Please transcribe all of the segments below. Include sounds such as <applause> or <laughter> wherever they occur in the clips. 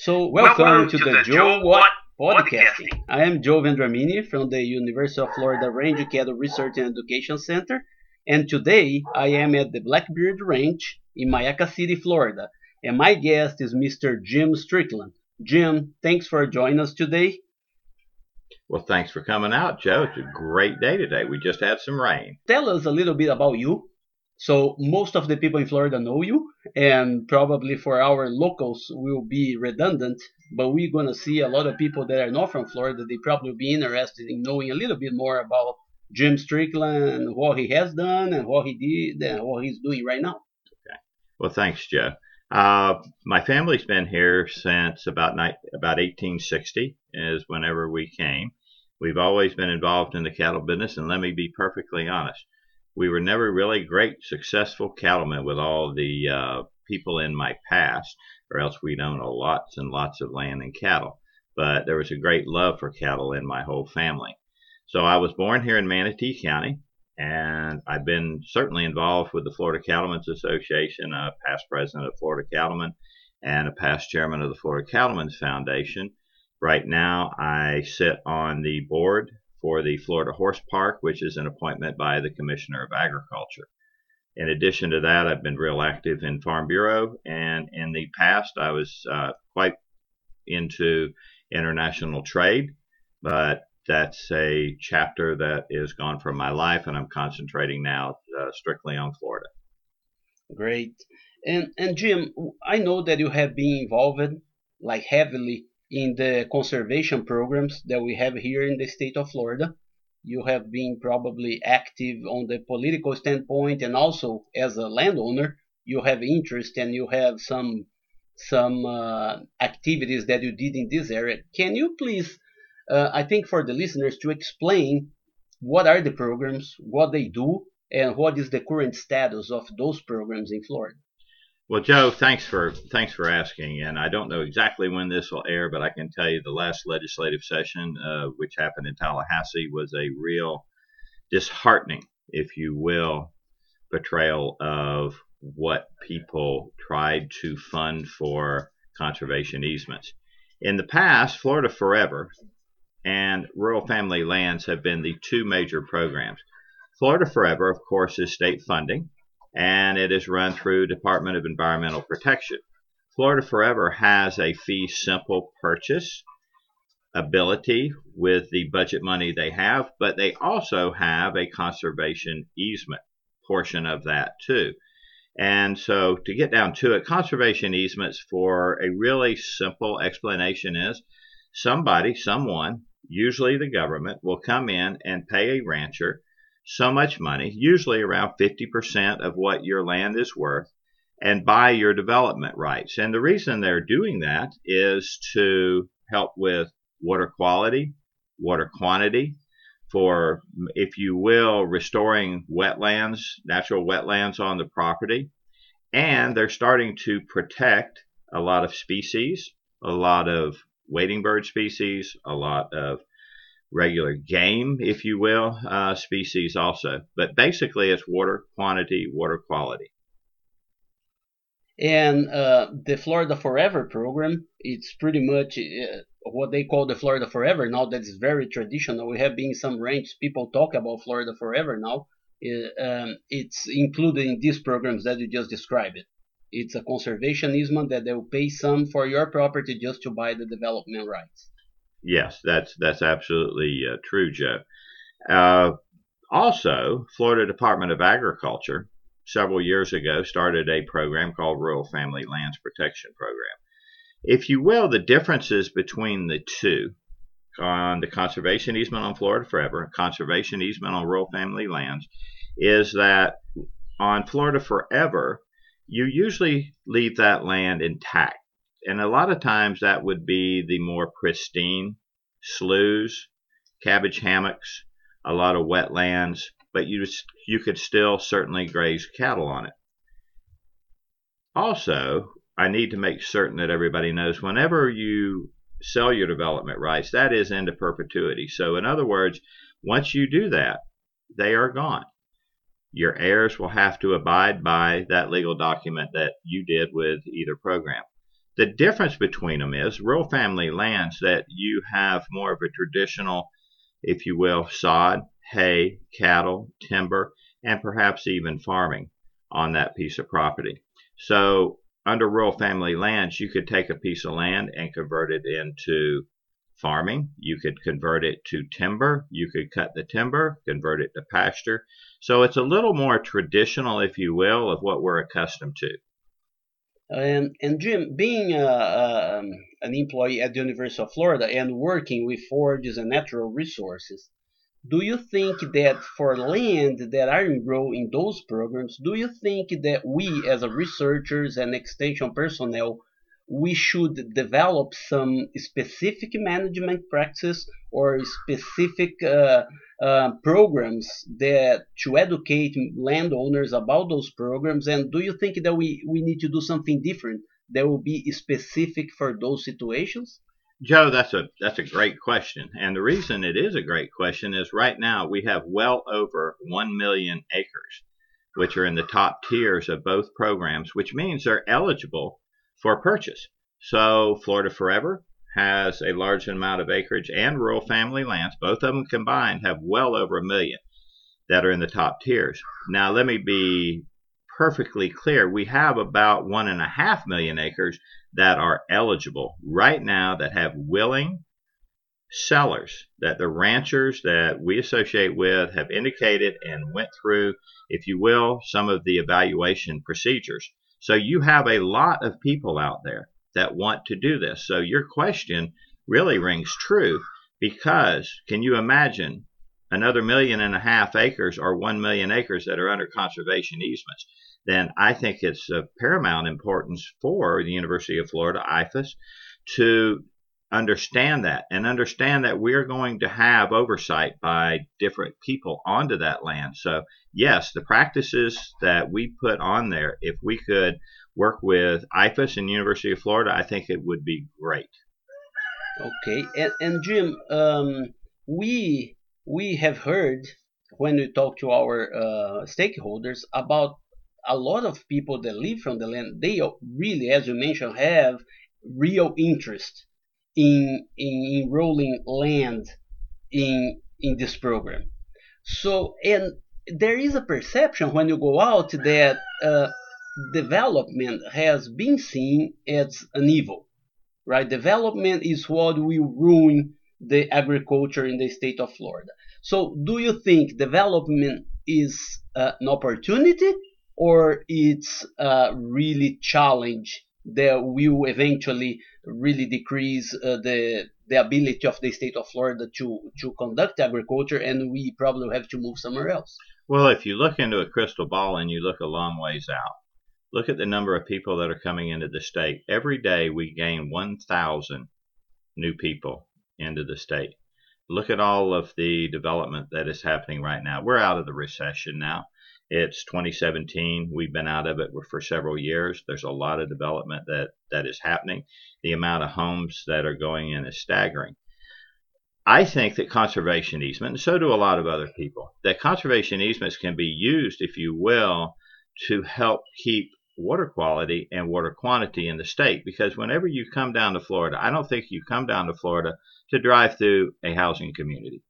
So, welcome, welcome to, to, the, the Joe What Podcasting. I am Joe Vendramini from the University of Florida Range Cattle Research and Education Center, and today I am at the Blackbeard Ranch in Myakka City, Florida, and my guest is Mr. Jim Strickland. Jim, thanks for joining us today. Well, thanks for coming out, Joe. It's a great day today. We just had some rain. Tell us a little bit about you. So most of the people in Florida know you, and probably for our locals will be redundant, but we're gonna see a lot of people that are not from Florida. They probably be interested in knowing a little bit more about Jim Strickland, and what he has done, and what he did, and what he's doing right now. Okay. Well, thanks, Joe. Uh, my family's been here since about ni- about 1860 is whenever we came. We've always been involved in the cattle business, and let me be perfectly honest we were never really great successful cattlemen with all the uh, people in my past, or else we'd own lots and lots of land and cattle. But there was a great love for cattle in my whole family. So I was born here in Manatee County, and I've been certainly involved with the Florida Cattlemen's Association, a past president of Florida Cattlemen, and a past chairman of the Florida Cattlemen's Foundation. Right now, I sit on the board for the Florida Horse Park, which is an appointment by the Commissioner of Agriculture. In addition to that, I've been real active in Farm Bureau, and in the past, I was uh, quite into international trade, but that's a chapter that is gone from my life, and I'm concentrating now uh, strictly on Florida. Great. And and Jim, I know that you have been involved like heavily in the conservation programs that we have here in the state of Florida. You have been probably active on the political standpoint and also as a landowner, you have interest and you have some some uh, activities that you did in this area. Can you please, uh, I think for the listeners, to explain what are the programs, what they do, and what is the current status of those programs in Florida? Well, Joe, thanks for thanks for asking. And I don't know exactly when this will air, but I can tell you the last legislative session, uh, which happened in Tallahassee, was a real disheartening, if you will, portrayal of what people tried to fund for conservation easements. In the past, Florida Forever and Rural Family Lands have been the two major programs. Florida Forever, of course, is state funding and it is run through Department of Environmental Protection. Florida Forever has a fee simple purchase ability with the budget money they have, but they also have a conservation easement portion of that too. And so to get down to it, conservation easements for a really simple explanation is somebody, someone, usually the government, will come in and pay a rancher so much money, usually around 50% of what your land is worth, and buy your development rights. And the reason they're doing that is to help with water quality, water quantity, for, if you will, restoring wetlands, natural wetlands on the property. And they're starting to protect a lot of species, a lot of wading bird species, a lot of regular game, if you will, uh, species also. But basically, it's water quantity, water quality. And uh, the Florida Forever program, it's pretty much uh, what they call the Florida Forever now. That is very traditional. We have been some ranch people talk about Florida Forever now. Uh, um, it's included in these programs that you just described. It's a conservation easement that they will pay some for your property just to buy the development rights. Yes, that's that's absolutely uh, true, Joe. Uh, also, Florida Department of Agriculture several years ago started a program called Rural Family Lands Protection Program. If you will, the differences between the two on the conservation easement on Florida Forever, conservation easement on rural family lands, is that on Florida Forever, you usually leave that land intact and a lot of times that would be the more pristine sloughs, cabbage hammocks, a lot of wetlands, but you you could still certainly graze cattle on it. Also, I need to make certain that everybody knows whenever you sell your development rights, that is into perpetuity. So, in other words, once you do that, they are gone. Your heirs will have to abide by that legal document that you did with either program. The difference between them is rural family lands that you have more of a traditional, if you will, sod, hay, cattle, timber, and perhaps even farming on that piece of property. So under rural family lands, you could take a piece of land and convert it into farming. You could convert it to timber. You could cut the timber, convert it to pasture. So it's a little more traditional, if you will, of what we're accustomed to. And, and Jim, being a, a, um, an employee at the University of Florida and working with forages and natural resources, do you think that for land that are enrolled in those programs, do you think that we as researchers and extension personnel we should develop some specific management practices or specific uh, uh, programs that to educate landowners about those programs? And do you think that we, we need to do something different that will be specific for those situations? Joe, that's a that's a great question, and the reason it is a great question is right now we have well over one million acres, which are in the top tiers of both programs, which means they're eligible for purchase. So Florida Forever has a large amount of acreage, and rural family lands, both of them combined, have well over a million that are in the top tiers. Now, let me be perfectly clear. We have about one and a half million acres that are eligible right now that have willing sellers that the ranchers that we associate with have indicated and went through, if you will, some of the evaluation procedures. So you have a lot of people out there that want to do this. So your question really rings true because can you imagine another million and a half acres or one million acres that are under conservation easements? then I think it's of paramount importance for the University of Florida, IFAS, to understand that and understand that we're going to have oversight by different people onto that land. So, yes, the practices that we put on there, if we could work with IFAS and University of Florida, I think it would be great. Okay, and, and Jim, um, we we have heard when we talk to our uh, stakeholders about a lot of people that live from the land, they really, as you mentioned, have real interest in in enrolling land in in this program. So, and there is a perception when you go out that uh, development has been seen as an evil, right? Development is what will ruin the agriculture in the state of Florida. So, do you think development is uh, an opportunity or it's a really challenge that will eventually really decrease uh, the the ability of the state of Florida to to conduct agriculture, and we probably have to move somewhere else. Well, if you look into a crystal ball and you look a long ways out, look at the number of people that are coming into the state. Every day we gain 1,000 new people into the state. Look at all of the development that is happening right now. We're out of the recession now. It's 2017. We've been out of it for several years. There's a lot of development that, that is happening. The amount of homes that are going in is staggering. I think that conservation easement, and so do a lot of other people, that conservation easements can be used, if you will, to help keep water quality and water quantity in the state. Because whenever you come down to Florida, I don't think you come down to Florida to drive through a housing community.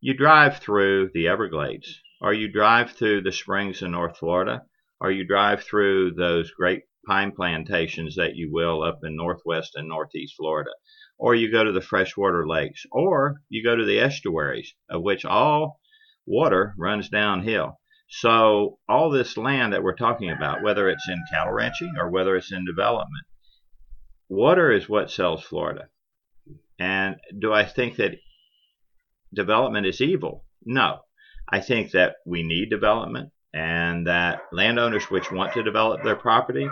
You drive through the Everglades or you drive through the springs in North Florida, or you drive through those great pine plantations that you will up in northwest and northeast Florida, or you go to the freshwater lakes, or you go to the estuaries, of which all water runs downhill. So all this land that we're talking about, whether it's in cattle ranching or whether it's in development, water is what sells Florida. And do I think that development is evil? No. I think that we need development and that landowners which want to develop their property,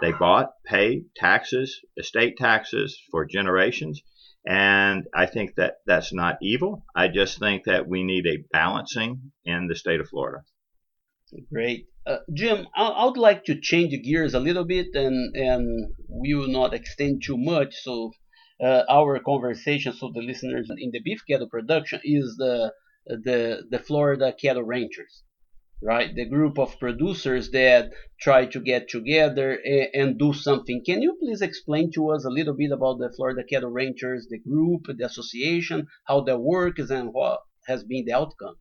they bought, paid taxes, estate taxes for generations. And I think that that's not evil. I just think that we need a balancing in the state of Florida. Great. Uh, Jim, I, I, would like to change gears a little bit and, and we will not extend too much. So, uh, our conversation, so the listeners in the beef cattle production, is the the the Florida cattle ranchers. right? The group of producers that try to get together and, and, do something. Can you please explain to us a little bit about the Florida Cattle Ranchers, the group, the association, how that works, and what has been the outcome?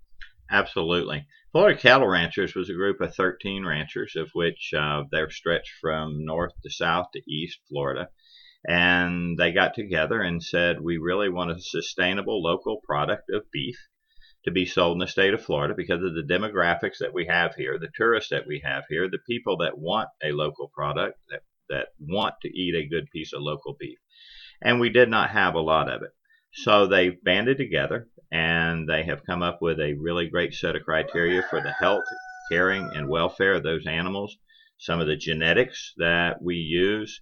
Absolutely. Florida Cattle Ranchers was a group of 13 ranchers, of which uh, they're stretched from north to south to east Florida. And they got together and said, We really want a sustainable local product of beef to be sold in the state of Florida because of the demographics that we have here, the tourists that we have here, the people that want a local product, that, that want to eat a good piece of local beef. And we did not have a lot of it. So they banded together and they have come up with a really great set of criteria for the health, caring, and welfare of those animals. Some of the genetics that we use,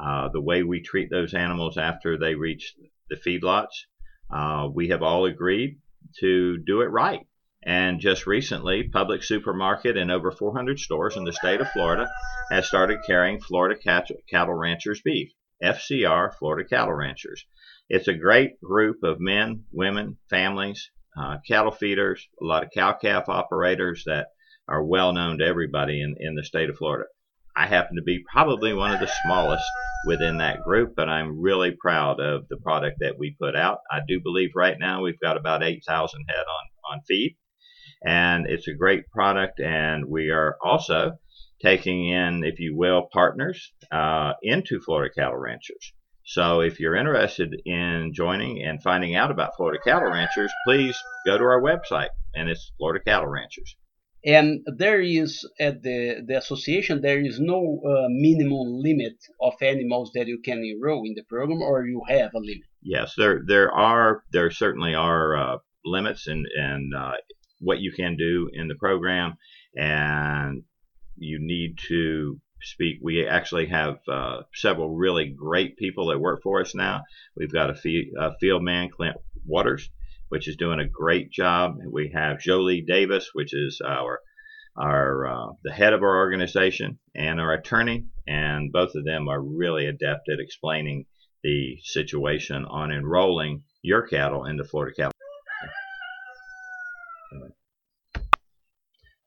uh, the way we treat those animals after they reach the feedlots. Uh, we have all agreed to do it right. And just recently, Publix Supermarket in over 400 stores in the state of Florida has started carrying Florida Cattle Ranchers beef, FCR Florida Cattle Ranchers. It's a great group of men, women, families, uh, cattle feeders, a lot of cow calf operators that are well known to everybody in, in the state of Florida. I happen to be probably one of the smallest within that group, but I'm really proud of the product that we put out. I do believe right now we've got about 8,000 head on, on feed, and it's a great product. And we are also taking in, if you will, partners uh, into Florida Cattle Ranchers. So if you're interested in joining and finding out about Florida Cattle Ranchers, please go to our website, and it's Florida Cattle Ranchers and there is at the, the association there is no uh, minimum limit of animals that you can enroll in the program or you have a limit. Yes there there are there certainly are uh, limits and and uh, what you can do in the program. And you need to speak we actually have uh, several really great people that work for us now. We've got a, fee, a field man clint waters which is doing a great job. We have Jolie Davis, which is our our uh, the head of our organization and our attorney, and both of them are really adept at explaining the situation on enrolling your cattle into Florida cattle.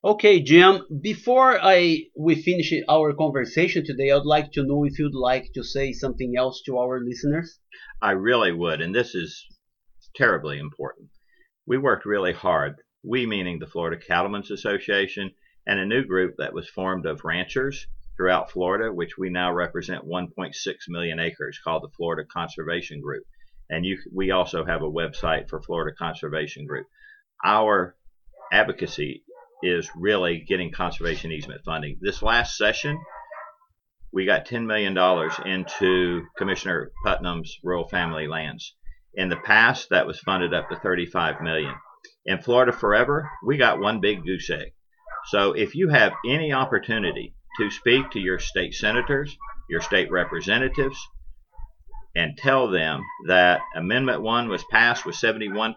Okay, Jim. Before I we finish our conversation today, I'd like to know if you'd like to say something else to our listeners. I really would, and this is terribly important. We worked really hard, we meaning the Florida Cattlemen's Association, and a new group that was formed of ranchers throughout Florida, which we now represent 1.6 million acres, called the Florida Conservation Group. And you, we also have a website for Florida Conservation Group. Our advocacy is really getting conservation easement funding. This last session, we got $10 million into Commissioner Putnam's rural family lands. In the past, that was funded up to 35 million. In Florida Forever, we got one big goose egg. So if you have any opportunity to speak to your state senators, your state representatives, and tell them that Amendment 1 was passed with 71%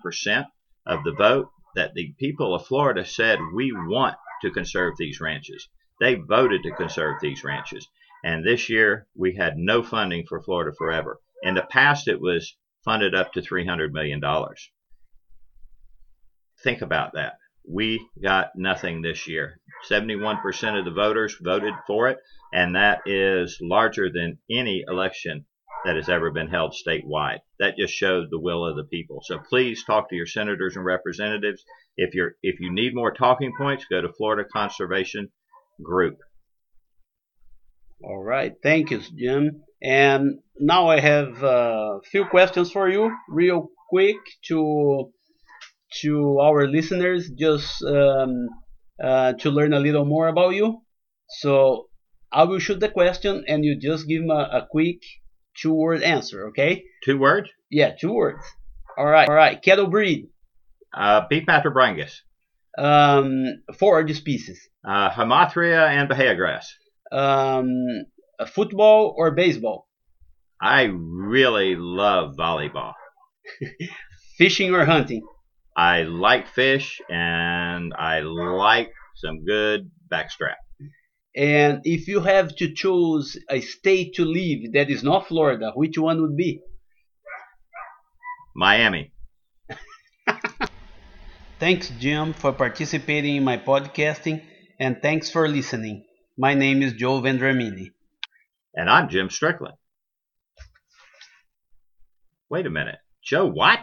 of the vote, that the people of Florida said, we want to conserve these ranches. They voted to conserve these ranches. And this year, we had no funding for Florida Forever. In the past, it was funded up to $300 million. Think about that. We got nothing this year. 71% of the voters voted for it, and that is larger than any election that has ever been held statewide. That just showed the will of the people. So please talk to your senators and representatives. If you're if you need more talking points, go to Florida Conservation Group. All right, thank you, Jim. And now I have a few questions for you, real quick, to to our listeners, just um, uh, to learn a little more about you. So I will shoot the question, and you just give me a, a quick two-word answer, okay? Two words? Yeah, two words. All right, all right. Cattle breed. Uh, beef Brangus. Um, forage species. Uh, Hemarthria and Bahia grass. Um, football or baseball? I really love volleyball. <laughs> Fishing or hunting? I like fish and I like some good backstrap. And if you have to choose a state to live that is not Florida, which one would be? Miami. <laughs> Thanks, Jim, for participating in my podcasting, and thanks for listening. My name is Joe Vendramini. And I'm Jim Strickland. Wait a minute. Joe, what?